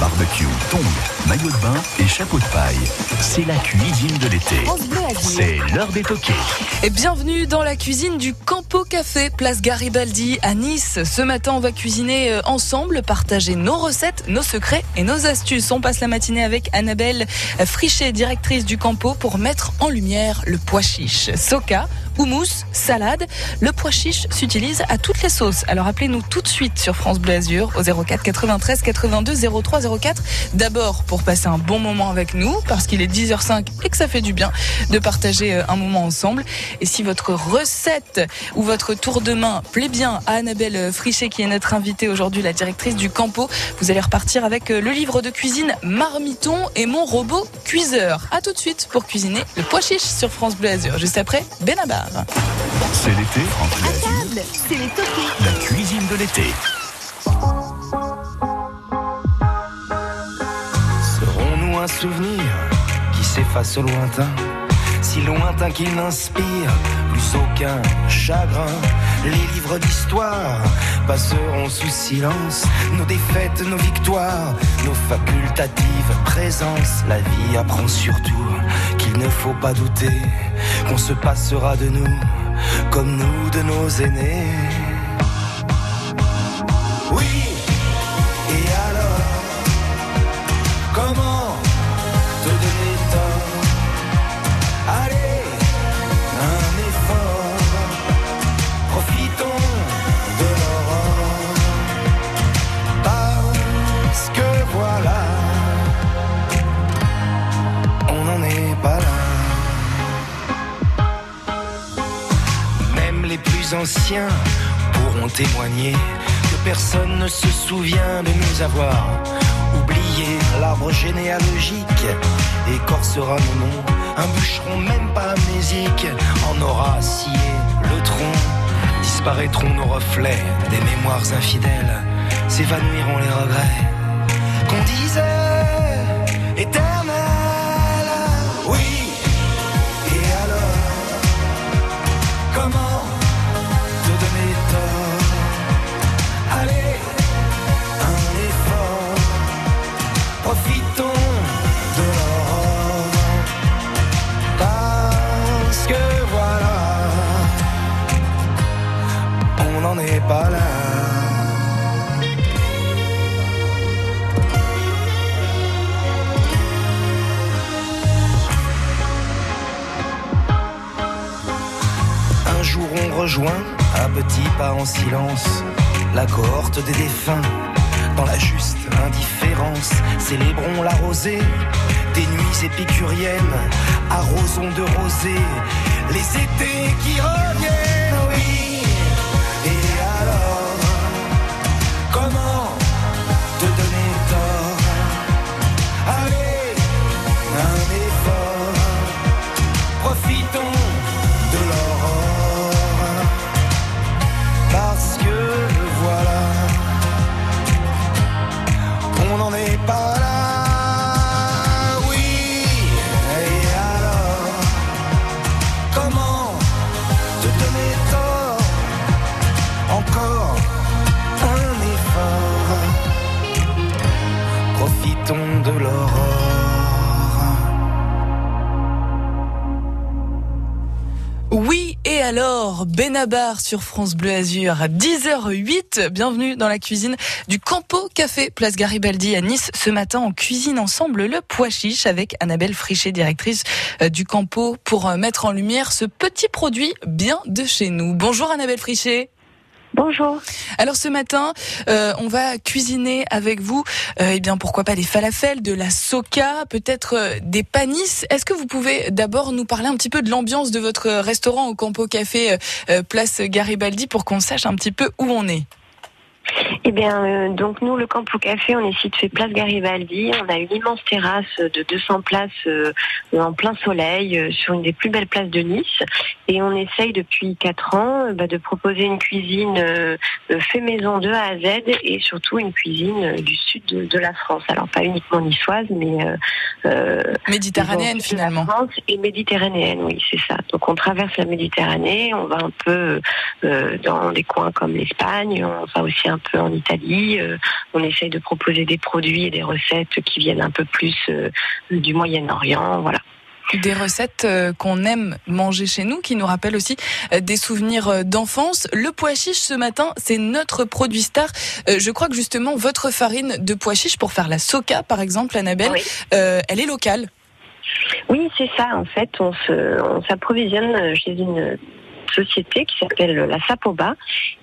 Barbecue, tongs, maillot de bain et chapeau de paille. C'est la cuisine de l'été. C'est l'heure des toqués. Et bienvenue dans la cuisine du Campo Café, place Garibaldi à Nice. Ce matin, on va cuisiner euh, ensemble, partager nos recettes, nos secrets et nos astuces. On passe la matinée avec Annabelle Frichet, directrice du Campo, pour mettre en lumière le pois chiche. Soca, houmous, salade. Le pois chiche s'utilise à toutes les sauces. Alors appelez-nous tout de suite sur France Bleu Azur au 04 93 82 03 04. D'abord pour passer un bon moment avec nous parce qu'il est 10h05 et que ça fait du bien de partager euh, un moment ensemble. Et si votre recette ou votre tour de main plaît bien à Annabelle Frichet qui est notre invitée aujourd'hui, la directrice du Campo, vous allez repartir avec euh, le livre de cuisine Marmiton et mon robot cuiseur. À tout de suite pour cuisiner le pois chiche sur France Bleu Azur. Juste après, Benabar. C'est l'été, À Azur. table, c'est les toqués. La cuisine de l'été. Serons-nous un souvenir qui s'efface au lointain Si lointain qu'il n'inspire plus aucun chagrin. Les livres d'histoire passeront sous silence Nos défaites, nos victoires, nos facultatives présences. La vie apprend surtout qu'il ne faut pas douter Qu'on se passera de nous comme nous de nos aînés. Oui, anciens pourront témoigner que personne ne se souvient de nous avoir oublié l'arbre généalogique écorcera nos noms. Un bûcheron, même pas amnésique, en aura scié le tronc. Disparaîtront nos reflets des mémoires infidèles, s'évanouiront les regrets qu'on disait éternels. Rejoint, à petits pas en silence, la cohorte des défunts. Dans la juste indifférence, célébrons la rosée. Des nuits épicuriennes, arrosons de rosée les étés qui reviennent, Benabar sur France Bleu Azur à 10h08. Bienvenue dans la cuisine du Campo Café, place Garibaldi à Nice. Ce matin, on cuisine ensemble le pois chiche avec Annabelle Frichet, directrice euh, du Campo, pour euh, mettre en lumière ce petit produit bien de chez nous. Bonjour Annabelle Frichet. Bonjour. Alors ce matin, euh, on va cuisiner avec vous, euh, eh bien pourquoi pas des falafels, de la soca, peut-être euh, des panis. Est-ce que vous pouvez d'abord nous parler un petit peu de l'ambiance de votre restaurant au Campo Café, euh, euh, place Garibaldi, pour qu'on sache un petit peu où on est? Eh bien, euh, donc nous, le Campo Café, on est situé place Garibaldi. On a une immense terrasse de 200 places euh, en plein soleil euh, sur une des plus belles places de Nice. Et on essaye depuis 4 ans bah, de proposer une cuisine fait maison de A à Z et surtout une cuisine du sud de, de la France. Alors pas uniquement niçoise, mais méditerranéenne finalement. France et méditerranéenne, oui, c'est ça. Donc on traverse la Méditerranée, on va un peu dans des coins comme l'Espagne, on va aussi un peu en Italie. on essaye de proposer des produits et des recettes qui viennent un peu plus du Moyen-Orient, voilà des recettes euh, qu'on aime manger chez nous, qui nous rappellent aussi euh, des souvenirs euh, d'enfance. Le pois chiche ce matin, c'est notre produit star. Je crois que justement votre farine de pois chiche pour faire la soca, par exemple, Annabelle, elle est locale. Oui, c'est ça. En fait, on s'approvisionne chez une société qui s'appelle la Sapoba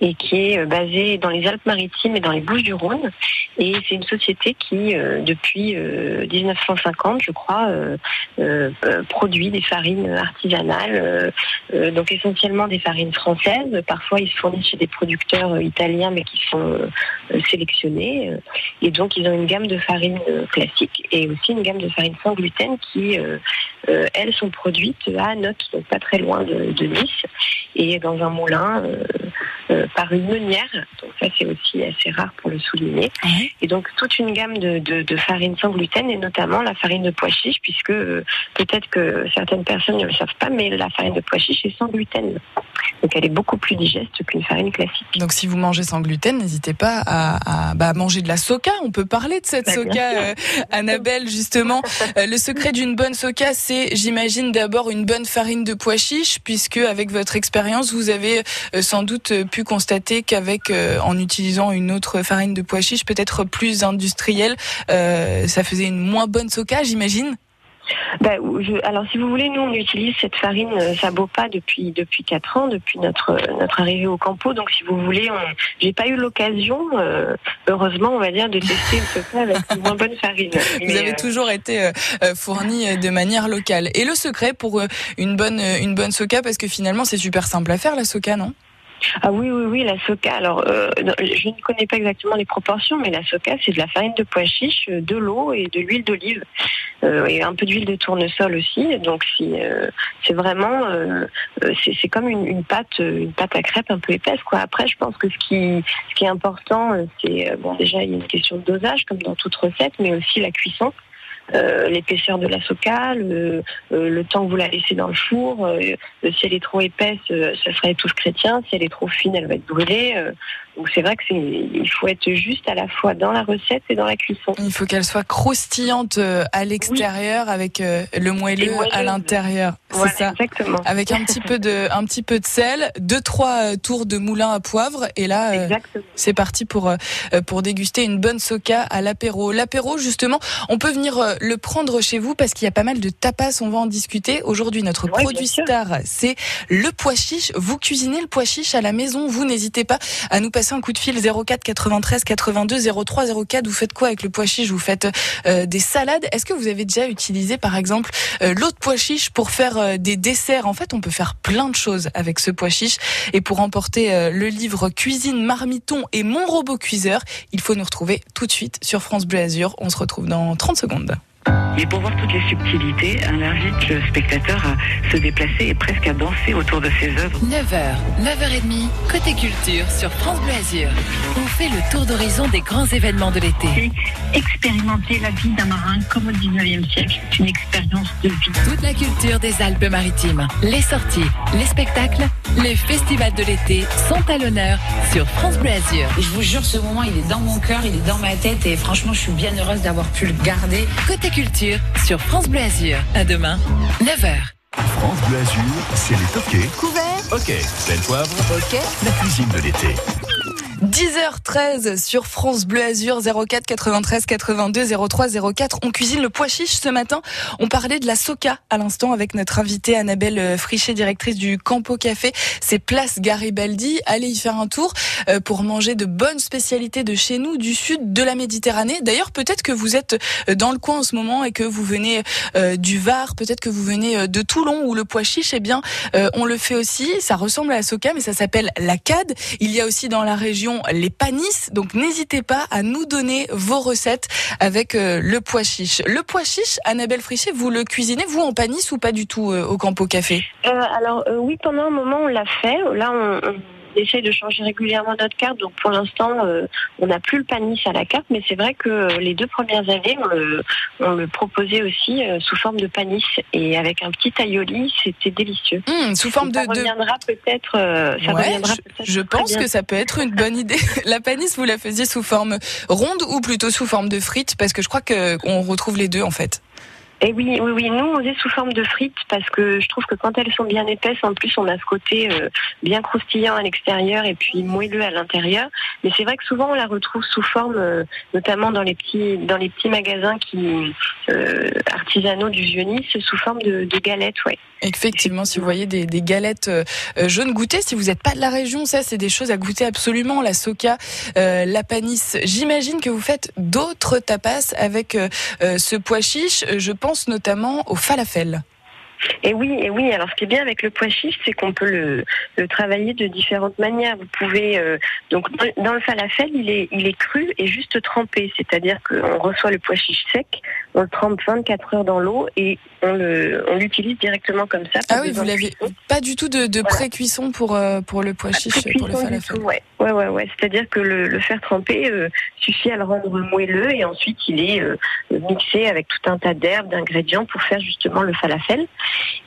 et qui est euh, basée dans les Alpes-Maritimes et dans les Bouches-du-Rhône. Et c'est une société qui, euh, depuis 1950, euh, je crois, produit des farines artisanales, donc essentiellement des farines françaises. Parfois, ils se fournissent chez des producteurs italiens, mais qui sont sélectionnés. Et donc, ils ont une gamme de farines classiques et aussi une gamme de farines sans gluten qui, elles, sont produites à Notes, donc pas très loin de Nice et dans un moulin euh, euh, par une meunière. Donc ça c'est aussi assez rare pour le souligner. Et donc toute une gamme de, de, farines sans gluten et notamment la farine de pois chiche puisque euh, peut-être que certaines personnes ne le savent pas, mais la farine de pois chiche est sans gluten. Donc elle est beaucoup plus digeste qu'une farine classique. Donc si vous mangez sans gluten, n'hésitez pas à, à bah, manger de la soca. On peut parler de cette bah, soca, Annabelle justement. le secret d'une bonne soca, c'est, j'imagine, d'abord une bonne farine de pois chiche, puisque avec votre expérience, vous avez euh, sans doute euh, pu constater qu'avec, euh, en utilisant une autre farine de pois chiche, peut-être plus industrielle, ça faisait une moins bonne soca, j'imagine? Ben, alors si vous voulez, nous on utilise cette farine Sabopa depuis depuis quatre ans, depuis notre notre arrivée au Campo. Donc si vous voulez, j'ai pas eu l'occasion, heureusement on va dire, de tester une soca avec une moins bonne farine. Vous avez toujours été fourni de manière locale. Et le secret pour une bonne une bonne soca, parce que finalement c'est super simple à faire la soca, non? Ah oui, oui, oui, la soca. Alors, euh, je ne connais pas exactement les proportions, mais la soca, c'est de la farine de pois chiche, euh, de l'eau et de l'huile d'olive. Euh, et un peu d'huile de tournesol aussi. Donc, c'est vraiment, c'est comme une, pâte, une pâte à crêpes un peu épaisse. Quoi. Après, je pense que ce qui, ce qui est important, c'est, bon, déjà, il y a une question de dosage, comme dans toute recette, mais aussi la cuisson. Euh, l'épaisseur de la soca, le, euh, le, temps que vous la laissez dans le four. Euh, si elle est trop épaisse, ça serait tous chrétien. Si elle est trop fine, elle va être brûlée. C'est vrai que c'est, il faut être juste à la fois dans la recette et dans la cuisson. Il faut qu'elle soit croustillante à l'extérieur avec le moelleux à l'intérieur. C'est ça. Exactement. Avec un petit peu de, un petit peu de sel, deux trois tours de moulin à poivre et là c'est parti pour pour déguster une bonne soca à l'apéro. L'apéro justement, on peut venir le prendre chez vous parce qu'il y a pas mal de tapas, on va en discuter. Aujourd'hui, notre produit star, c'est le pois chiche. Vous cuisinez le pois chiche à la maison, vous n'hésitez pas à nous passer un coup de fil 04 93 82 03 04. Vous faites quoi avec le pois chiche? Vous faites euh, des salades? Est-ce que vous avez déjà utilisé par exemple euh, l'autre pois chiche pour faire euh, des desserts? En fait, on peut faire plein de choses avec ce pois chiche. Et pour emporter le livre Cuisine, Marmiton et Mon robot cuiseur, il faut nous retrouver tout de suite sur France Bleu Azur. On se retrouve dans 30 secondes. Et pour voir toutes les subtilités, on invite le spectateur à se déplacer et presque à danser autour de ses œuvres. 9h, 9h30, côté culture sur France Bleu Azur. On fait le tour d'horizon des grands événements de l'été. Expérimenter la vie d'un marin comme au 19e siècle. Une expérience de vie. Toute la culture des Alpes-Maritimes, les sorties, les spectacles, les festivals de l'été sont à l'honneur sur France Bleu Azur. Je vous jure, ce moment, il est dans mon cœur, il est dans ma tête et franchement, je suis bien heureuse d'avoir pu le garder. Côté culture sur France Bleu Azur. À demain, 9h. France Bleu Azur, c'est les toqués. Couvert. Ok. Belle poivre. Ok. La cuisine de l'été. 10h13 sur France Bleu Azur 04 93 82 03 04. On cuisine le pois chiche ce matin. On parlait de la soca à l'instant avec notre invitée Annabelle euh, Frichet, directrice du Campo Café. C'est place Garibaldi. Allez y faire un tour euh, pour manger de bonnes spécialités de chez nous, du sud de la Méditerranée. D'ailleurs, peut-être que vous êtes euh, dans le coin en ce moment et que vous venez du Var, peut-être que vous venez de Toulon où le pois chiche, eh bien, on le fait aussi. Ça ressemble à la soca, mais ça s'appelle la cade. Il y a aussi dans la région les panisses. Donc n'hésitez pas à nous donner vos recettes avec euh, le pois chiche. Le pois chiche, Annabelle Frichet, vous le cuisinez vous en panisse ou pas du tout euh, au Campo Café? Euh, Alors oui, pendant un moment on l'a fait. Là on essaye de changer régulièrement notre carte. Donc pour l'instant, euh, on n'a plus le panis à la carte, mais c'est vrai que euh, les deux premières années, on le, proposait aussi sous forme de panis et avec un petit aioli, c'était délicieux. Mmh, sous forme de. Ça reviendra peut-être. ça reviendra peut-être. Je, pense que ça peut être une bonne idée. la panis, vous la faisiez sous forme ronde ou plutôt sous forme de frites, parce que je crois qu'on retrouve les deux en fait. Et oui, oui, oui. Nous, on est sous forme de frites parce que je trouve que quand elles sont bien épaisses, en plus, on a ce côté euh, bien croustillant à l'extérieur et puis moelleux à l'intérieur. Mais c'est vrai que souvent, on la retrouve sous forme, euh, notamment dans les petits, dans les petits magasins qui euh, artisanaux du vieux sous forme de, galettes, ouais. Effectivement, si vous voyez des, galettes jaunes goûtées, si vous n'êtes pas de la région, ça c'est des choses à goûter absolument. La soca, la panisse. J'imagine que vous faites d'autres tapas avec ce pois chiche. Je notamment au falafel. Et oui, et oui. Alors, ce qui est bien avec le pois chiche, c'est qu'on peut le, travailler de différentes manières. Vous pouvez donc dans, le falafel, il est il est cru et juste trempé, c'est-à-dire qu'on reçoit le pois chiche sec, on le trempe 24 heures dans l'eau et on l'utilise directement comme ça. Ah oui, vous l'avez pas du tout de, pré-cuisson pour euh, pour le pois chiche, pour le falafel. Ouais, ouais, ouais, ouais. C'est-à-dire que le, faire tremper euh, suffit à le rendre moelleux et ensuite il est euh, mixé avec tout un tas d'herbes, d'ingrédients pour faire justement le falafel.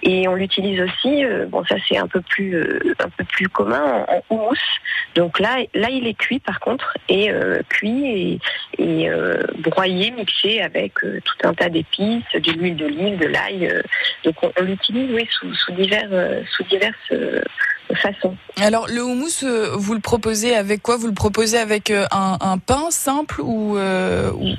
Et on l'utilise aussi, bon ça c'est un peu plus un peu plus commun en, houmous. Donc là, là il est cuit par contre et cuit et, et broyé, mixé avec tout un tas d'épices, de l'huile d'olive, de l'ail euh, donc on, l'utilise oui, sous, divers, euh, sous diverses euh, façons. Alors le houmous, vous le proposez avec quoi? Vous le proposez avec un, pain simple ou, ou...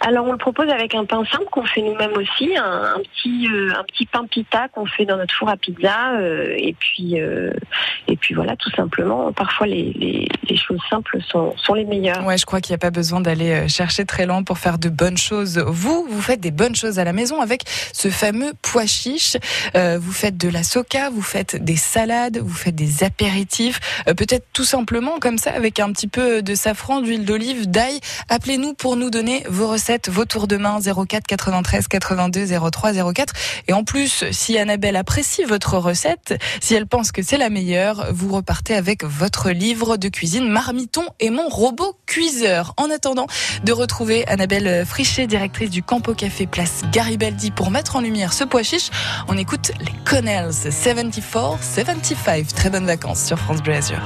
Alors on le propose avec un pain simple qu'on fait nous-mêmes aussi, un, petit un petit pain pita qu'on fait dans notre four à pizza et puis et puis voilà tout simplement. Parfois les, les choses simples sont, sont les meilleures. Ouais, je crois qu'il n'y a pas besoin d'aller euh, chercher très loin pour faire de bonnes choses. Vous, vous faites des bonnes choses à la maison avec ce fameux pois chiche. Euh, vous faites de la soca, vous faites des salades, vous faites des apéritifs, euh, peut-être tout simplement comme ça avec un petit peu de safran, d'huile d'olive, d'ail. Appelez-nous pour nous donner vos recettes, vos tours de main 04 93 82 03 04. Et en plus, si Annabelle apprécie votre recette, si elle pense que c'est la meilleure, vous repartez avec votre livre de cuisine Marmiton et mon robot cuiseur. En attendant de retrouver Annabelle Frichet, directrice du Campo Café Place Garibaldi pour mettre en lumière ce pois chiche, on écoute les Connells 74-75. Très bonnes vacances sur France Bleu Azur.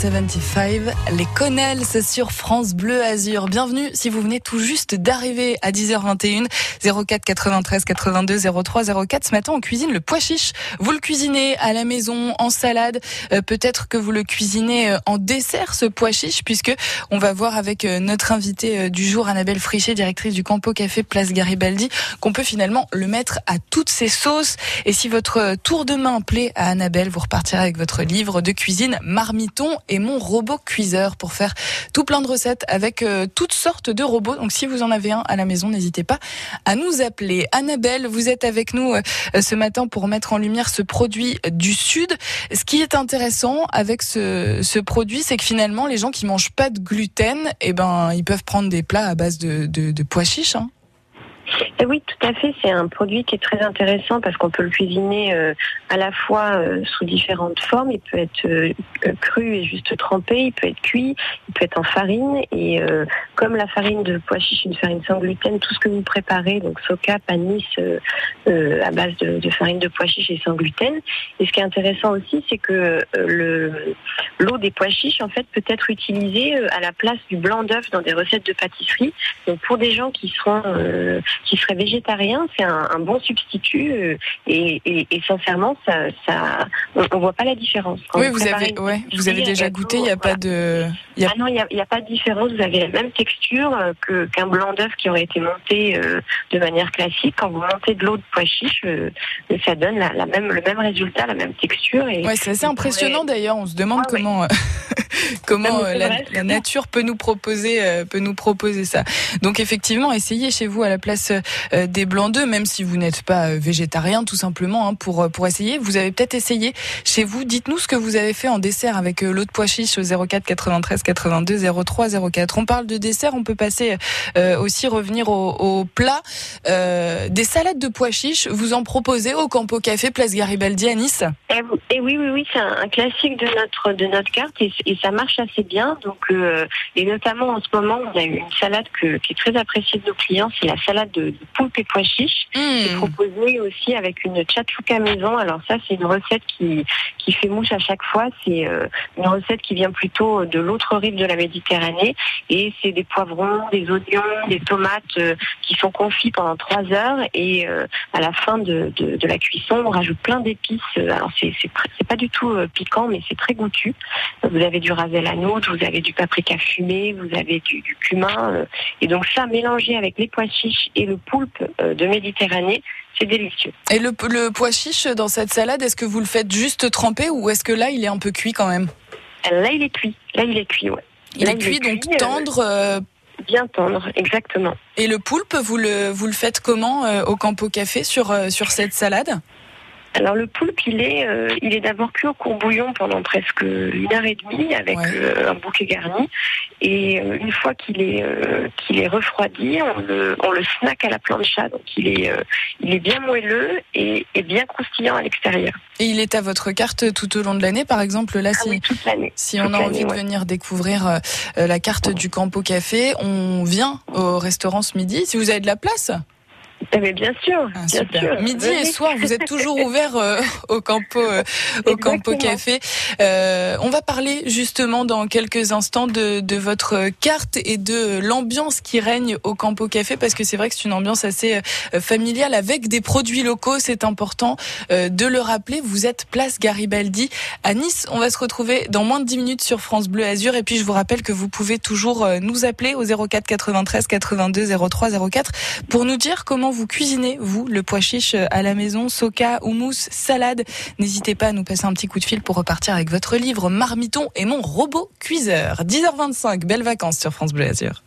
75, les Connells sur France Bleu Azur. Bienvenue si vous venez tout juste d'arriver à 10h21, 04 93 82 03 04. Ce matin, on cuisine le pois chiche. Vous le cuisinez à la maison, en salade. Euh, peut-être que vous le cuisinez euh, en dessert, ce pois chiche, puisque on va voir avec euh, notre invitée du jour, Annabelle Frichet, directrice du Campo Café Place Garibaldi, qu'on peut finalement le mettre à toutes ses sauces. Et si votre tour de main plaît à Annabelle, vous repartirez avec votre livre de cuisine Marmiton et mon robot cuiseur pour faire tout plein de recettes avec euh, toutes sortes de robots. Donc si vous en avez un à la maison, n'hésitez pas à nous appeler. Annabelle, vous êtes avec nous euh, ce matin pour mettre en lumière ce produit du Sud. Ce qui est intéressant avec ce, ce produit, c'est que finalement, les gens qui mangent pas de gluten, eh ben, ils peuvent prendre des plats à base de, de, de pois chiches. Hein. Et oui, tout à fait. C'est un produit qui est très intéressant parce qu'on peut le cuisiner euh, à la fois euh, sous différentes formes. Il peut être euh, cru et juste trempé, il peut être cuit, il peut être en farine. Et comme la farine de pois chiche, une farine sans gluten, tout ce que vous préparez, donc soca, panis, à base de, de, farine de pois chiche et sans gluten. Et ce qui est intéressant aussi, c'est que le l'eau des pois chiches, en fait, peut être utilisée à la place du blanc d'œuf dans des recettes de pâtisserie. Donc pour des gens qui seront qui serait végétarien, c'est un, bon substitut euh, et, sincèrement, ça, ça on, voit pas la différence. oui, vous avez, ouais, vous avez déjà goûté, il n'y a pas de. Ah non, il n'y a, pas de différence. Vous avez la même texture euh, que qu'un blanc d'œuf qui aurait été monté euh, de manière classique. Quand vous montez de l'eau de pois chiche, ça donne la, même, le même résultat, la même texture. Et ouais, c'est assez impressionnant d'ailleurs. On se demande ah comment comment la, nature peut nous proposer peut nous proposer ça. Donc effectivement, essayez chez vous à la place euh, des blancs d'œufs, même si vous n'êtes pas euh, végétarien, tout simplement, hein, pour, euh, pour essayer. Vous avez peut-être essayé chez vous. Dites-nous ce que vous avez fait en dessert avec l'eau de pois chiche au 04 93 82 03 04. On parle de dessert, on peut passer aussi revenir au, plat. des salades de pois chiche, vous en proposez au Campo Café Place Garibaldi à Nice? Et, eh oui, oui, oui, c'est un, classique de notre de notre carte et, ça marche assez bien. Donc, et notamment en ce moment, on a une salade qui est très appréciée de nos clients, c'est la salade de, poulpe et pois chiches, mmh. proposé aussi avec une tchatchouka maison. Alors ça, c'est une recette qui, qui fait mouche à chaque fois. C'est euh, une recette qui vient plutôt de l'autre rive de la Méditerranée. Et c'est des poivrons, des oignons, des tomates euh, qui sont confits pendant trois heures. Et euh, à la fin de, de, la cuisson, on rajoute plein d'épices. Alors c'est, c'est, pas du tout piquant, mais c'est très goûtu. Vous avez du rasel à noix, vous avez du paprika fumé, vous avez du, du cumin. et donc ça, mélangé avec les pois chiches et le poulpe euh, de Méditerranée. C'est délicieux. Et le, pois chiche dans cette salade, est-ce que vous le faites juste tremper ou est-ce que là, il est un peu cuit quand même Là, il est cuit. Là, il est cuit, ouais. Il est cuit, donc euh, tendre. Euh, bien tendre, exactement. Et le poulpe, vous le, vous le faites comment au Campo Café sur, sur cette salade alors le poulpe, il est, euh, il est d'abord cuit au courbouillon pendant presque une heure et demie avec euh, un bouquet garni. Et euh, une fois qu'il est, qu'il est refroidi, on le, on le snack à la plancha. Donc il est, il est bien moelleux et, bien croustillant à l'extérieur. Et il est à votre carte tout au long de l'année, par exemple là, ah si, si on a envie de venir découvrir la carte du Campo Café, on vient au restaurant ce midi. Si vous avez de la place. Eh bien, bien sûr, ah, bien sûr. Midi et soir, vous êtes toujours ouvert euh, au Campo, euh, au Campo Café. Euh, on va parler justement dans quelques instants de, de votre carte et de l'ambiance qui règne au Campo Café, parce que c'est vrai que c'est une ambiance assez euh, familiale avec des produits locaux. C'est important de le rappeler. Vous êtes place Garibaldi à Nice. On va se retrouver dans moins de 10 minutes sur France Bleu Azur. Et puis, je vous rappelle que vous pouvez toujours nous appeler au 04 93 82 03 04 pour nous dire comment vous cuisinez, vous, le pois chiche euh, à la maison, soca, houmous, salade. N'hésitez pas à nous passer un petit coup de fil pour repartir avec votre livre Marmiton et mon robot cuiseur. 10h25, belles vacances sur France Bleu Azur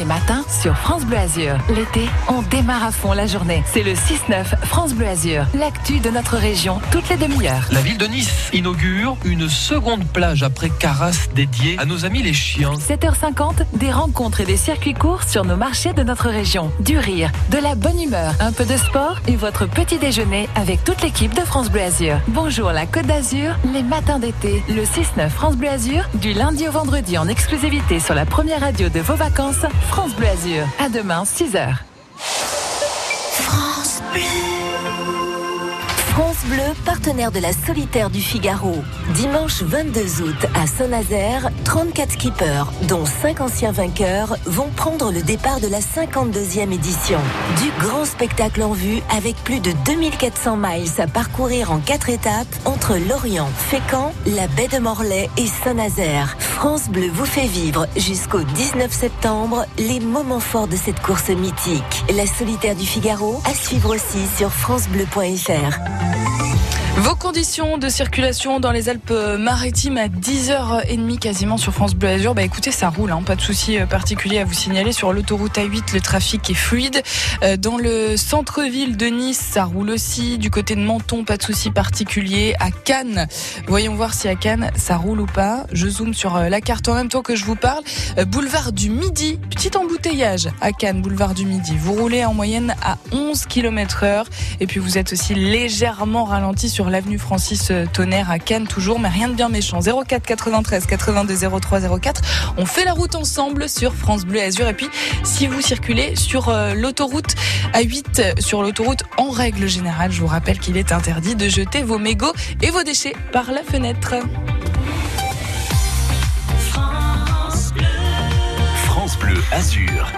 les matins sur France Bleu Azur. L'été, on démarre à fond la journée. C'est le 6-9 France Bleu Azur. L'actu de notre région, toutes les demi-heures. La ville de Nice inaugure une seconde plage après Carras dédiée à nos amis les chiens. 7h50, des rencontres et des circuits courts sur nos marchés de notre région. Du rire, de la bonne humeur, un peu de sport et votre petit déjeuner avec toute l'équipe de France Bleu Azur. Bonjour la Côte d'Azur, les matins d'été, le 6-9 France Bleu Azur, du lundi au vendredi en exclusivité sur la première radio de vos vacances France Bleu Azur. À demain, 6h. France Bleu. France Bleu, partenaire de la Solitaire du Figaro. Dimanche 22 août à Saint-Nazaire, 34 skippers, dont 5 anciens vainqueurs, vont prendre le départ de la 52e édition. Du grand spectacle en vue avec plus de 2400 miles à parcourir en 4 étapes entre Lorient, Fécamp, la baie de Morlaix et Saint-Nazaire. France Bleu vous fait vivre jusqu'au 19 septembre les moments forts de cette course mythique. La Solitaire du Figaro à suivre aussi sur francebleu.fr. Vos conditions de circulation dans les Alpes-Maritimes à 10h30 quasiment sur France Bleu Azur. Bah écoutez, ça roule, hein, pas de souci euh, particulier à vous signaler. Sur l'autoroute A8, le trafic est fluide. Euh, dans le centre-ville de Nice, ça roule aussi. Du côté de Menton, pas de souci particulier. À Cannes, voyons voir si à Cannes, ça roule ou pas. Je zoome sur euh, la carte en même temps que je vous parle. boulevard du Midi, petit embouteillage à Cannes, boulevard du Midi. Vous roulez en moyenne à 11 km heure. Et puis vous êtes aussi légèrement ralenti sur l'avenue Francis Tonnerre à Cannes toujours, mais rien de bien méchant. 04 93 82 03 04. On fait la route ensemble sur France Bleu Azur. Et puis, si vous circulez sur euh, l'autoroute A8, sur l'autoroute en règle générale, je vous rappelle qu'il est interdit de jeter vos mégots et vos déchets par la fenêtre. France Bleu, France Bleu Azur.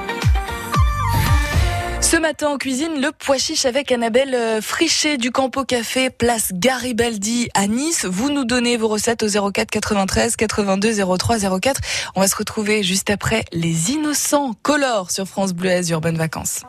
Ce matin en cuisine, le pois chiche avec Annabelle euh, Frichet du Campo Café, place Garibaldi à Nice. Vous nous donnez vos recettes au 04 93 82 03 04. On va se retrouver juste après les innocents color sur France Bleu Azur. Bonnes vacances.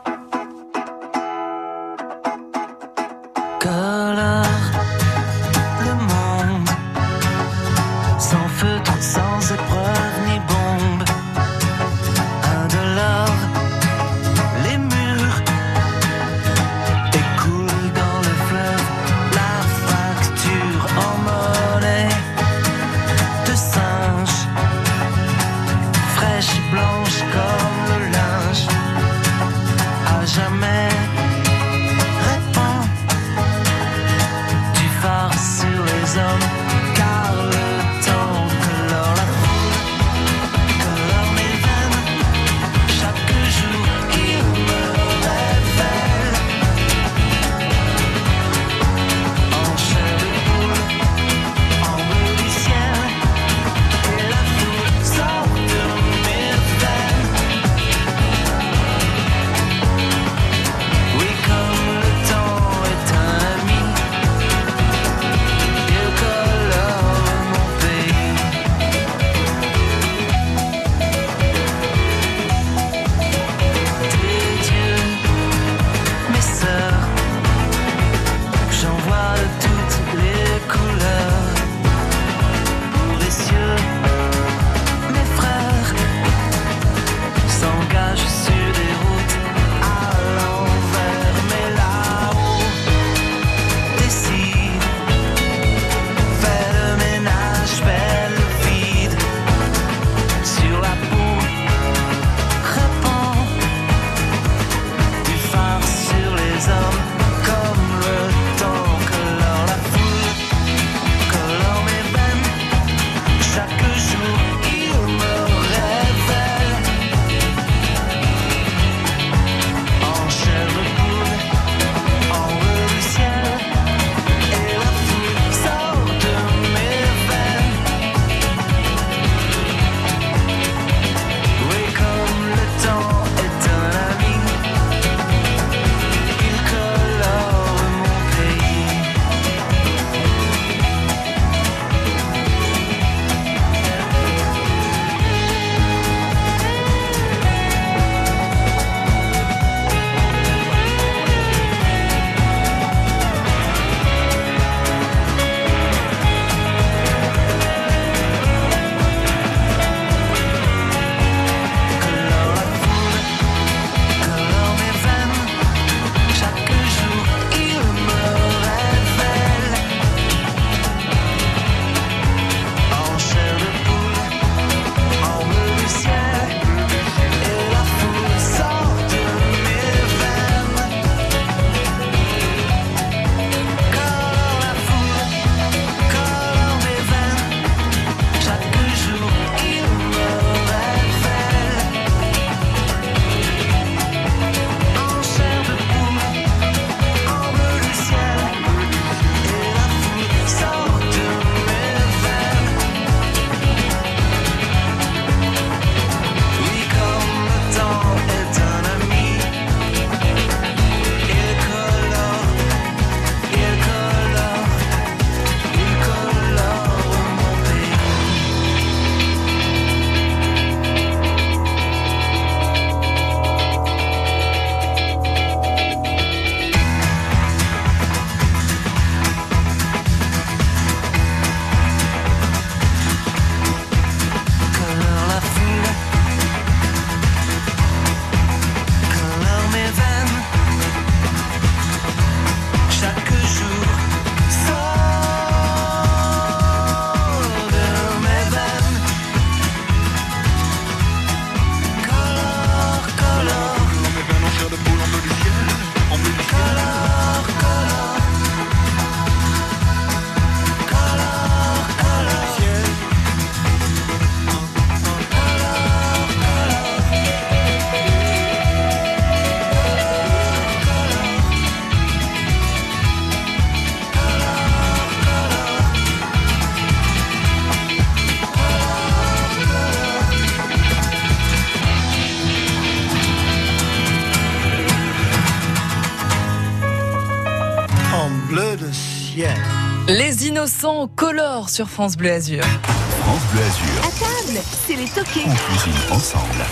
Sur France Bleu Azur. France Bleu Azur. C'est les toqués. On cuisine ensemble.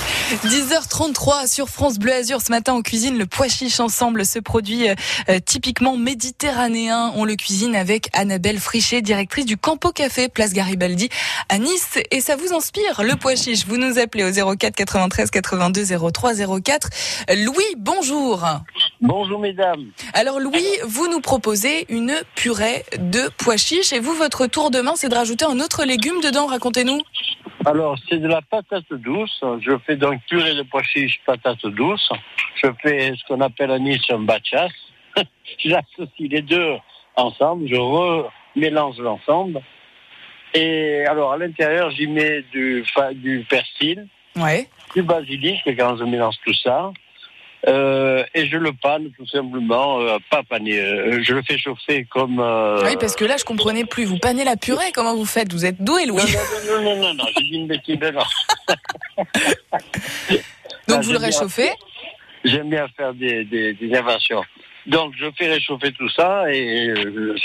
10h33 sur France Bleu Azur. Ce matin, on cuisine le pois chiche ensemble. Ce produit euh, typiquement méditerranéen. On le cuisine avec Annabelle Frichet, directrice du Campo Café, place Garibaldi à Nice. Et ça vous inspire, le pois chiche. Vous nous appelez au 04 93 82 03 04. Louis, bonjour. Bonjour mesdames. Alors Louis, vous nous proposez une purée de pois chiche et vous, votre tour de main, c'est de rajouter un autre légume dedans. Racontez-nous. Alors c'est de la patate douce. Je fais donc purée de pois chiches, patate douce. Je fais ce qu'on appelle à Nice un bachas. J'associe les deux ensemble. Je remélange l'ensemble. Et alors à l'intérieur, j'y mets du, persil, Ouais. du basilic quand je mélange tout ça. Euh, et je le panne tout simplement, euh, pas pané, euh, je le fais chauffer comme... euh, Oui, parce que là, je comprenais plus. Vous panez la purée, comment vous faites? Vous êtes doué, Louis. Non, non, non, non, non, non, j'ai dit une bêtise, non. Donc Ah, vous le réchauffez? J'aime bien faire des, des, des inventions. Donc je fais réchauffer tout ça et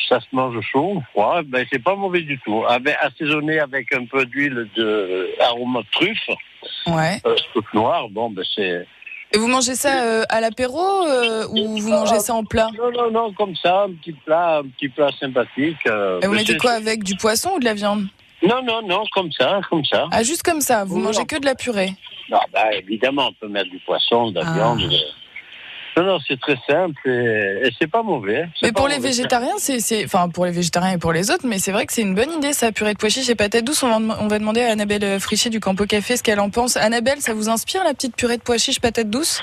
ça se mange chaud ou froid. Ben c'est pas mauvais du tout. Avec, assaisonné avec un peu d'huile de arôme de truffe, Ouais. toute noire. Bon ben c'est. Et vous mangez ça euh, à l'apéro euh, ou vous mangez ça en plat Non non non comme ça, un petit plat, un petit plat sympathique. euh, Et vous mettez quoi avec Du poisson ou de la viande? Non non non comme ça, comme ça. Ah, juste comme ça. Vous Non. mangez que de la purée. Non, bah, évidemment, on peut mettre du poisson, de la Ah. viande. euh. Non, non, c'est très simple et, et c'est pas mauvais. Mais pas pour les végétariens, c'est, c'est, enfin pour les végétariens et pour les autres, mais c'est vrai que c'est une bonne idée ça, purée de pois chiches et patates douces. On va, on va demander à Annabelle Frichet du Campo Café ce qu'elle en pense. Annabelle, ça vous inspire la petite purée de pois chiches patates douces?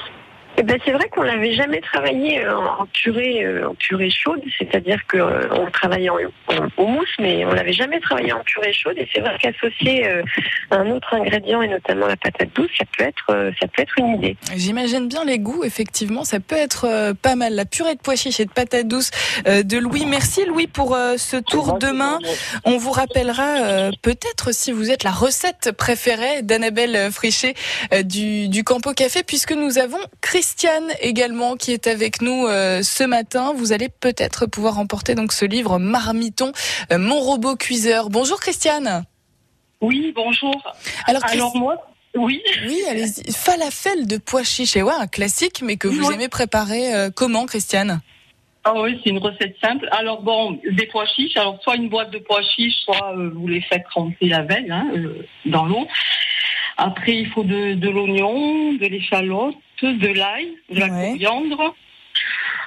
Eh ben, c'est vrai qu'on l'avait jamais travaillé euh, en purée, euh, en purée chaude, c'est-à-dire que euh, travaillait en, en- en mousse, mais on l'avait jamais travaillé en purée chaude. Et c'est vrai qu'associer euh, un autre ingrédient et notamment la patate douce, ça peut être, euh, ça peut être une idée. J'imagine bien les goûts, effectivement, ça peut être euh, pas mal. La purée de pois chiches et de patates douces euh, de Louis. Merci Louis pour euh, ce tour demain. On vous rappellera euh, peut-être si vous êtes la recette préférée d'Annabelle Frichet euh, du, du Campo Café, puisque nous avons Christiane également qui est avec nous euh, ce matin. Vous allez peut-être pouvoir remporter donc ce livre Marmiton, euh, mon robot cuiseur. Bonjour Christiane. Oui, bonjour. Alors, Alors Christ- moi, oui. oui, allez-y. Falafel de pois chiches, et ouais, un classique, mais que vous aimez préparer euh, comment, Christiane? Ah oui, c'est une recette simple. Alors bon, des pois chiches. Alors soit une boîte de pois chiches, soit euh, vous les faites tremper la veille hein, euh, dans l'eau. Après, il faut de, de l'oignon, de l'échalote, de l'ail, de la Ouais. coriandre,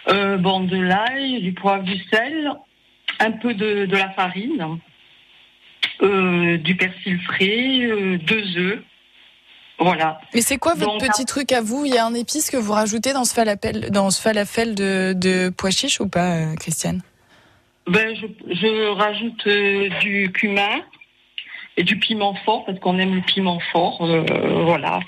euh, bon, de l'ail, du poivre, du sel, un peu de, de la farine, euh, du persil frais, euh, deux œufs. Voilà. Mais c'est quoi votre Donc, petit truc à vous? Il y a un épice que vous rajoutez dans ce falafel, dans ce falafel de, de pois chiches ou pas, Christiane? Ben, je, je rajoute du cumin et du piment fort parce qu'on aime le piment fort. voilà.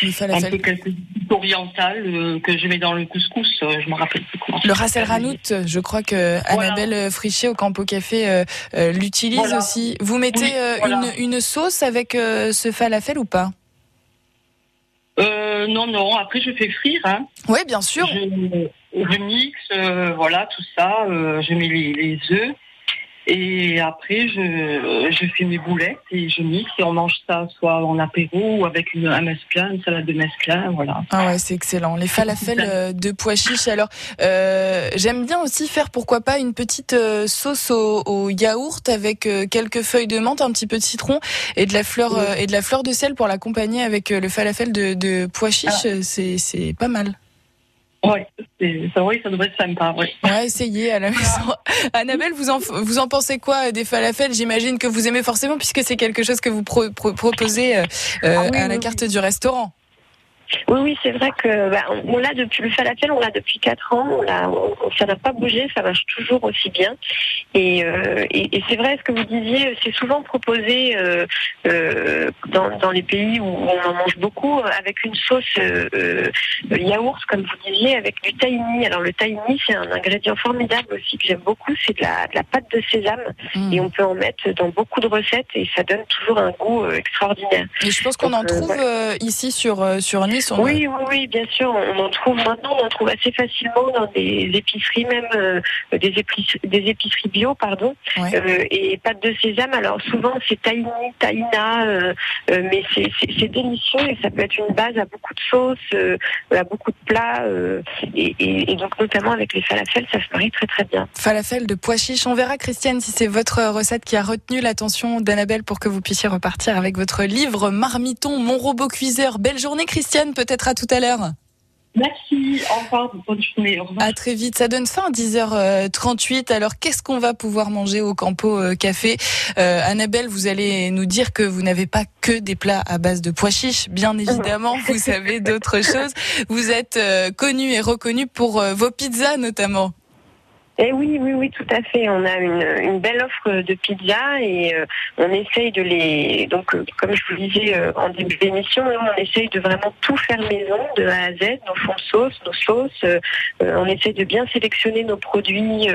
Le Un peu quelque chose d'oriental euh, que je mets dans le couscous. euh, je me rappelle plus comment. Le Rassel. Ranout, je crois que Annabelle Frichet au Campo Café euh, euh, l'utilise Voilà. aussi. Vous mettez Oui, euh, voilà. une, une sauce avec euh, ce falafel ou pas? Euh, non, non. Après, je fais frire. Hein. Oui, bien sûr. Je, je mixe, euh, voilà, tout ça. euh, je mets les, les œufs. Et après, je, je fais mes boulettes et je mixe et on mange ça soit en apéro ou avec une, un mesclun, une salade de mesclun, voilà. Ah ouais, c'est excellent. Les falafels euh, de pois chiches. Alors, euh, j'aime bien aussi faire, pourquoi pas, une petite euh, sauce au, au yaourt avec euh, quelques feuilles de menthe, un petit peu de citron et de la fleur et de la fleur de sel pour l'accompagner avec le falafel de, de pois chiches. C'est c'est pas mal. Ouais, c'est c'est vrai que ça devrait être sympa, ouais. Ouais, essayez à la maison. Annabelle, vous en vous en pensez quoi euh, des falafels? J'imagine que vous aimez forcément puisque c'est quelque chose que vous pro- pro- proposez euh, euh, Ah oui, à la oui, carte du restaurant. Oui, oui, c'est vrai que bah, on on l'a depuis le falafel, on l'a depuis quatre ans, on l'a, ça n'a pas bougé, ça marche toujours aussi bien. Et, euh, et, et c'est vrai, ce que vous disiez, c'est souvent proposé euh, euh, dans, dans les pays où on en mange beaucoup avec une sauce yaourt, comme vous disiez, avec du tahini. Alors le tahini, c'est un ingrédient formidable aussi que j'aime beaucoup, c'est de la, de la pâte de sésame Mm. et on peut en mettre dans beaucoup de recettes et ça donne toujours un goût extraordinaire. Et je pense qu'on en trouve ouais. ici sur sur Nice. Oui, oui, oui, bien sûr. On en trouve maintenant, on en trouve assez facilement dans des épiceries, même euh, des, épiceries, des épiceries bio, pardon. Euh, et pâte de sésame, alors souvent c'est tahini, tahina, euh, mais c'est délicieux et ça peut être une base à beaucoup de sauces, à beaucoup de plats. Et, et, donc notamment avec les falafels, ça se marie très très bien. Falafel de pois chiches. On verra, Christiane, si c'est votre recette qui a retenu l'attention d'Annabelle pour que vous puissiez repartir avec votre livre Marmiton, mon robot cuiseur. Belle journée, Christiane. Peut-être à tout à l'heure. Merci, au revoir, bonne journée. Au revoir. À très vite, ça donne faim, 10h38. Alors, qu'est-ce qu'on va pouvoir manger au Campo euh, Café? Euh, Annabelle, vous allez nous dire que vous n'avez pas que des plats à base de pois chiches, bien évidemment, vous savez d'autres choses. Vous êtes euh, connu et reconnu pour vos pizzas notamment. Eh oui, oui, oui, tout à fait. On a une, une belle offre de pizza et euh, on essaye de les. Donc, euh, comme je vous disais euh, en début d'émission, on essaye de vraiment tout faire maison, de A à Z, nos fonds de sauce, nos sauces. on essaye de bien sélectionner nos produits,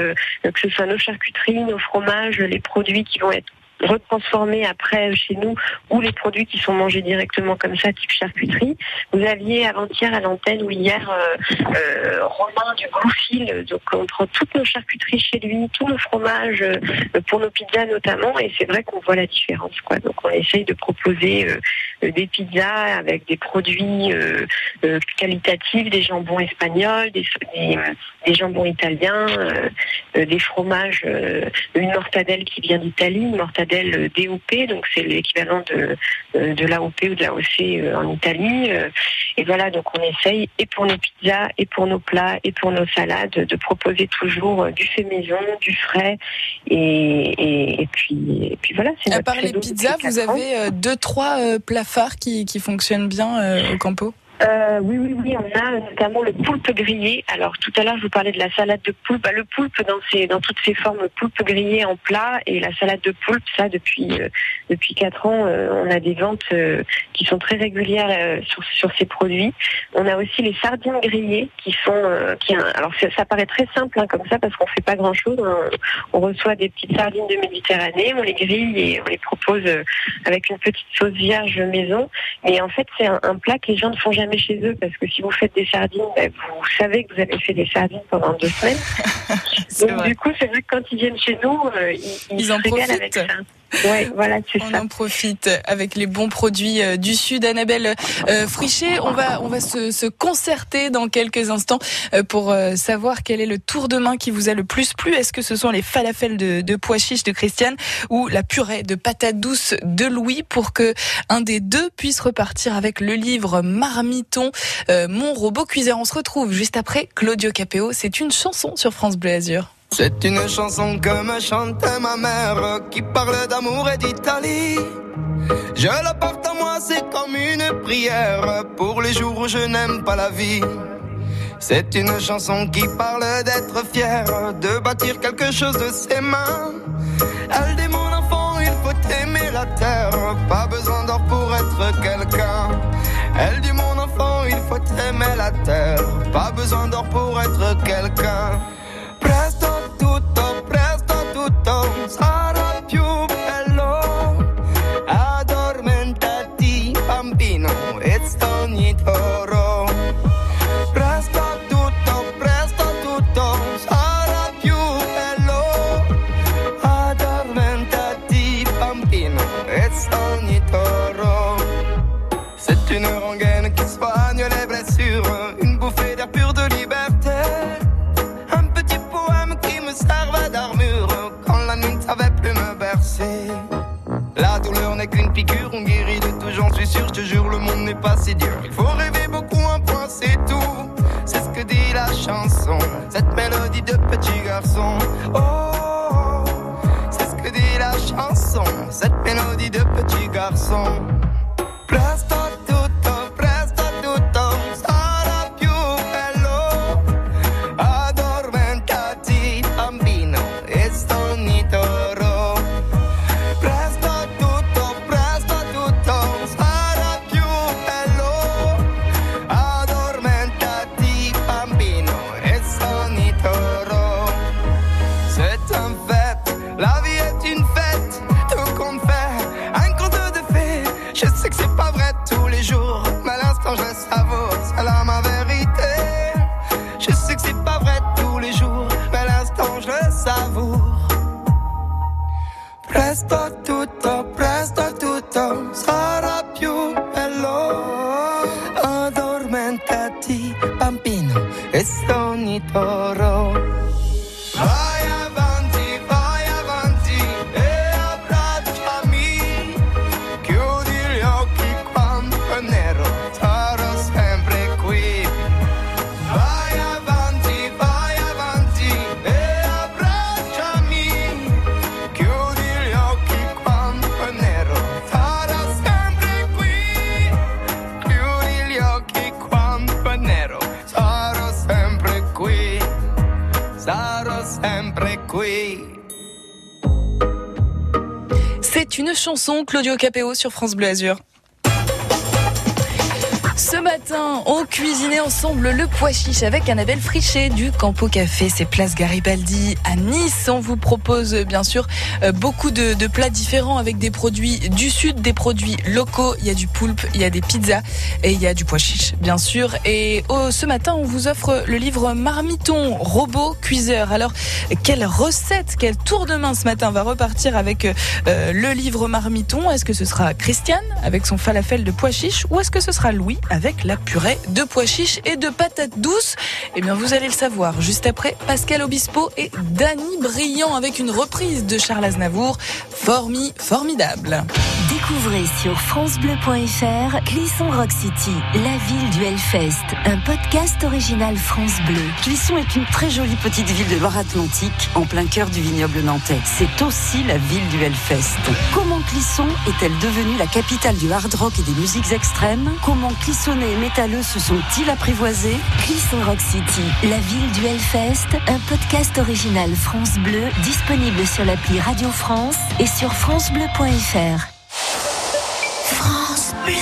que ce soit nos charcuteries, nos fromages, les produits qui vont être retransformer après chez nous ou les produits qui sont mangés directement comme ça, type charcuterie. Vous aviez avant-hier à l'antenne ou hier euh, euh, Romain du Gloufil, donc on prend toutes nos charcuteries chez lui, tous nos fromages euh, pour nos pizzas notamment, et c'est vrai qu'on voit la différence. Quoi. Donc on essaye de proposer des pizzas avec des produits qualitatifs, des jambons espagnols, des, des, jambons italiens, des fromages, une mortadelle qui vient d'Italie, une mortadelle DOP, donc c'est l'équivalent de, euh, de l'AOP ou de l'AOC euh, en Italie. Euh, et voilà, donc on essaye, et pour nos pizzas, et pour nos plats, et pour nos salades, de proposer toujours du fait maison, du frais. Et, et, puis, et puis voilà, À part les pizzas, vous avez deux, trois plats phares qui, qui fonctionnent bien au Campo? Euh, oui, oui, oui, on a notamment le poulpe grillé. Alors tout à l'heure, je vous parlais de la salade de poulpe. Bah, le poulpe dans, ses, dans toutes ses formes, poulpe grillé en plat et la salade de poulpe, ça depuis euh, depuis quatre ans, euh, on a des ventes euh, qui sont très régulières sur, sur ces produits. On a aussi les sardines grillées qui sont qui alors ça, paraît très simple hein, comme ça parce qu'on fait pas grand chose. Hein. On reçoit des petites sardines de Méditerranée, on les grille et on les propose avec une petite sauce vierge maison. Mais en fait, c'est un plat que les gens ne font jamais chez eux parce que si vous faites des sardines, ben, vous savez que vous avez fait des sardines pendant deux semaines. Donc du coup, c'est vrai que quand ils viennent chez nous, euh, ils, ils, en profitent. avec ça. Voilà, on en profite avec les bons produits euh, du Sud. Annabelle euh, Frichet, on va, on va se, se, concerter dans quelques instants euh, pour savoir quel est le tour de main qui vous a le plus plu. Est-ce que ce sont les falafels de, de pois chiches de Christiane ou la purée de patates douces de Louis pour que un des deux puisse repartir avec le livre Marmiton, mon robot cuiseur. On se retrouve juste après Claudio Capéo. C'est une chanson sur France Bleu Azur. C'est une chanson que me chantait ma mère qui parle d'amour et d'Italie. Je la porte à moi, c'est comme une prière pour les jours où je n'aime pas la vie. C'est une chanson qui parle d'être fier, de bâtir quelque chose de ses mains. Elle dit mon enfant, il faut aimer la terre, pas besoin d'or pour être quelqu'un. Elle dit mon enfant, il faut aimer la terre, pas besoin d'or pour être quelqu'un. Estonitoro Claudio Capéo sur France Bleu Azur. On cuisinait ensemble le pois chiche avec Annabelle Frichet du Campo Café. C'est place Garibaldi à Nice. On vous propose bien sûr euh, beaucoup de, plats différents avec des produits du sud, des produits locaux. Il y a du poulpe, il y a des pizzas et il y a du pois chiche bien sûr. Et oh, ce matin, on vous offre le livre Marmiton, robot cuiseur. Alors, quelle recette, quel tour de main ce matin va repartir avec euh, le livre Marmiton Est-ce que ce sera Christiane avec son falafel de pois chiche ou est-ce que ce sera Louis avec la purée? De pois chiche et de patates douces Eh bien, vous allez le savoir juste après Pascal Obispo et Dany Briand avec une reprise de Charles Aznavour. Formi, formidable. Découvrez sur francebleu.fr Clisson Rock City, la ville du Hellfest, un podcast original France Bleu. Clisson est une très jolie petite ville de Loire-Atlantique, en plein cœur du vignoble nantais. C'est aussi la ville du Hellfest. Comment Clisson est-elle devenue la capitale du hard rock et des musiques extrêmes? Comment Clissonnais et métalleux se sont-ils apprivoisés? Clisson Rock City, la ville du Hellfest, un podcast original France Bleu disponible sur l'appli Radio France et sur francebleu.fr. France Bleu.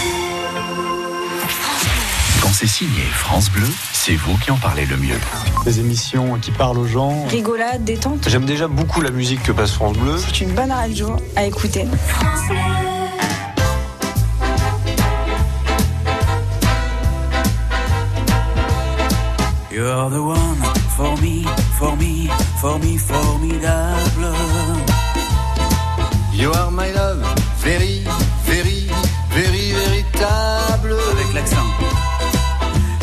Quand c'est signé France Bleu, c'est vous qui en parlez le mieux. Des émissions qui parlent aux gens. Rigolade, détente. J'aime déjà beaucoup la musique que passe France Bleu. C'est une bonne radio à écouter. You're the one for me, for me, for me, formidable. You are my love, very, very, very véritable. Avec l'accent.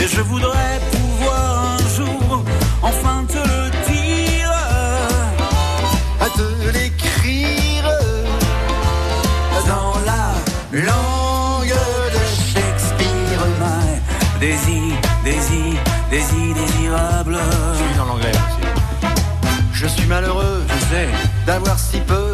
Et je voudrais pouvoir un jour enfin te le dire. À te l'écrire dans la langue de Shakespeare. My désir, suis malheureux, Je sais. d'avoir si peu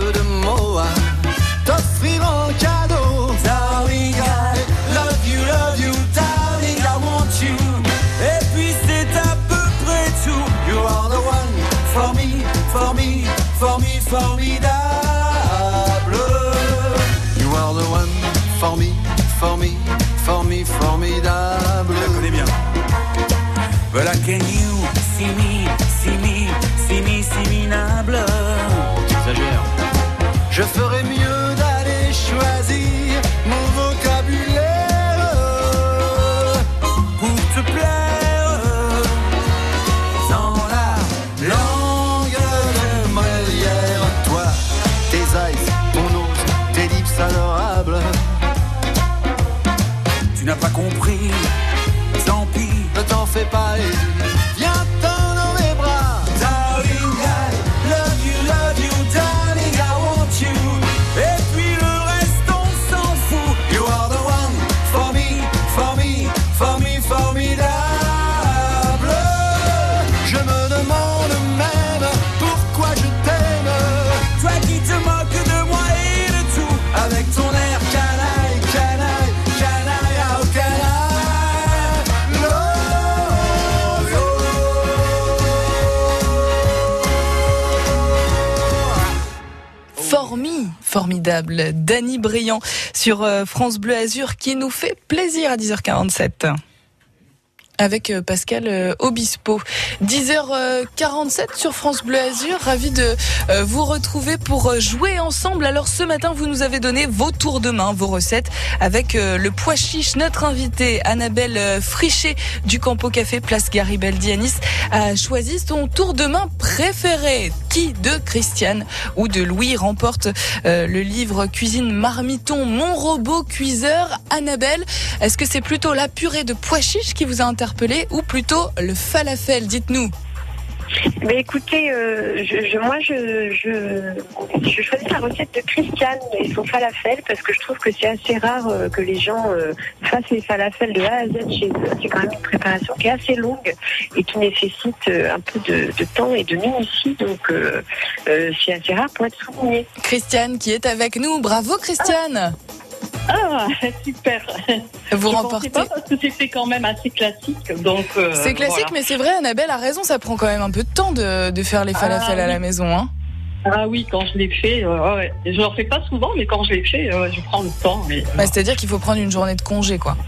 Formi, formidable. Dany Briand sur euh, France Bleu Azur qui nous fait plaisir à 10h47 avec euh, Pascal euh, Obispo. 10h47 sur France Bleu Azur, ravi de vous retrouver pour jouer ensemble. Alors ce matin, vous nous avez donné vos tours de main, vos recettes avec le pois chiche. Notre invitée Annabelle Frichet du Campo Café Place Garibaldi à Nice a choisi son tour de main préféré. Qui de Christiane ou de Louis remporte euh, le livre Cuisine Marmiton, mon robot cuiseur. Annabelle, est-ce que c'est plutôt la purée de pois chiches qui vous a interpellé ou plutôt le falafel? Dites-nous. Mais écoutez, euh, moi, je, je, choisis la recette de Christiane et son falafel parce que je trouve que c'est assez rare euh, que les gens euh, fassent les falafels de A à Z chez eux. C'est quand même une préparation qui est assez longue et qui nécessite un peu de, temps et de minutie. Donc, c'est assez rare pour être souligné. Christiane qui est avec nous. Bravo Christiane super. Vous Je remportez. pas parce que c'était quand même assez classique. Donc, euh, C'est classique, voilà. mais c'est vrai, Annabelle a raison, ça prend quand même un peu de temps de, de faire les falafels Ah, à la maison. Hein. Ah oui, quand je l'ai fait, euh, ouais. je ne le fais pas souvent, mais quand je l'ai fait, euh, je prends le temps. Mais... Bah, C'est-à-dire qu'il faut prendre une journée de congé, quoi.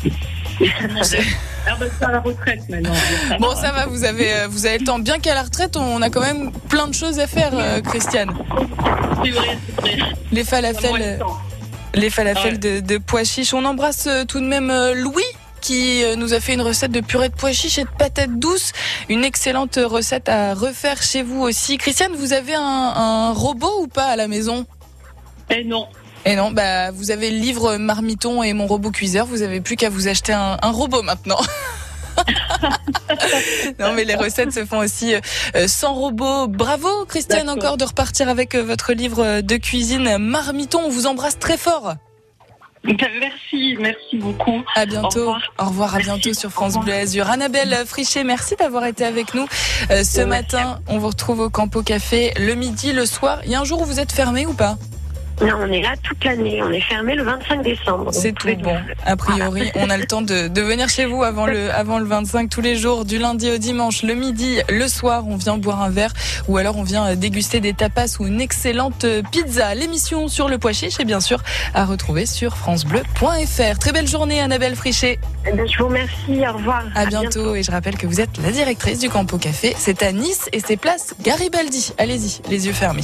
Ah ben, à la retraite maintenant. Bon, ça va, vous avez, euh, vous avez le temps. Bien qu'à la retraite, on a quand même plein de choses à faire, euh, Christiane. C'est vrai, c'est vrai. Les falafels, euh. Les falafels Ouais. de, de pois chiches. On embrasse euh, tout de même euh, Louis qui euh, nous a fait une recette de purée de pois chiches et de patates douces. Une excellente recette à refaire chez vous aussi. Christiane, vous avez un, un robot ou pas à la maison? Eh non. Et non, bah vous avez le livre Marmiton et mon robot cuiseur. Vous avez plus qu'à vous acheter un, un robot maintenant. non mais les recettes se font aussi euh, sans robot. Bravo Christiane encore de repartir avec euh, votre livre de cuisine Marmiton. On vous embrasse très fort. Ben, Merci, merci beaucoup. À bientôt. Au revoir. Au revoir, à bientôt sur France Bleu Azur. Annabelle Frichet, merci d'avoir été avec nous euh, ce matin. On vous retrouve au Campo Café le midi, le soir. Il y a un jour où vous êtes fermé ou pas? Non, on est là toute l'année. On est fermé le 25 décembre. C'est tout bon. A priori, on a le temps de, de venir chez vous avant le, avant le 25 tous les jours, du lundi au dimanche, le midi, le soir, on vient boire un verre ou alors on vient déguster des tapas ou une excellente pizza. L'émission sur le pois chiche est bien sûr à retrouver sur francebleu.fr. Très belle journée, Annabelle Frichet. Eh ben, je vous remercie. Au revoir. À bientôt. Et je rappelle que vous êtes la directrice du Campo Café. C'est à Nice et c'est place Garibaldi. Allez-y, les yeux fermés.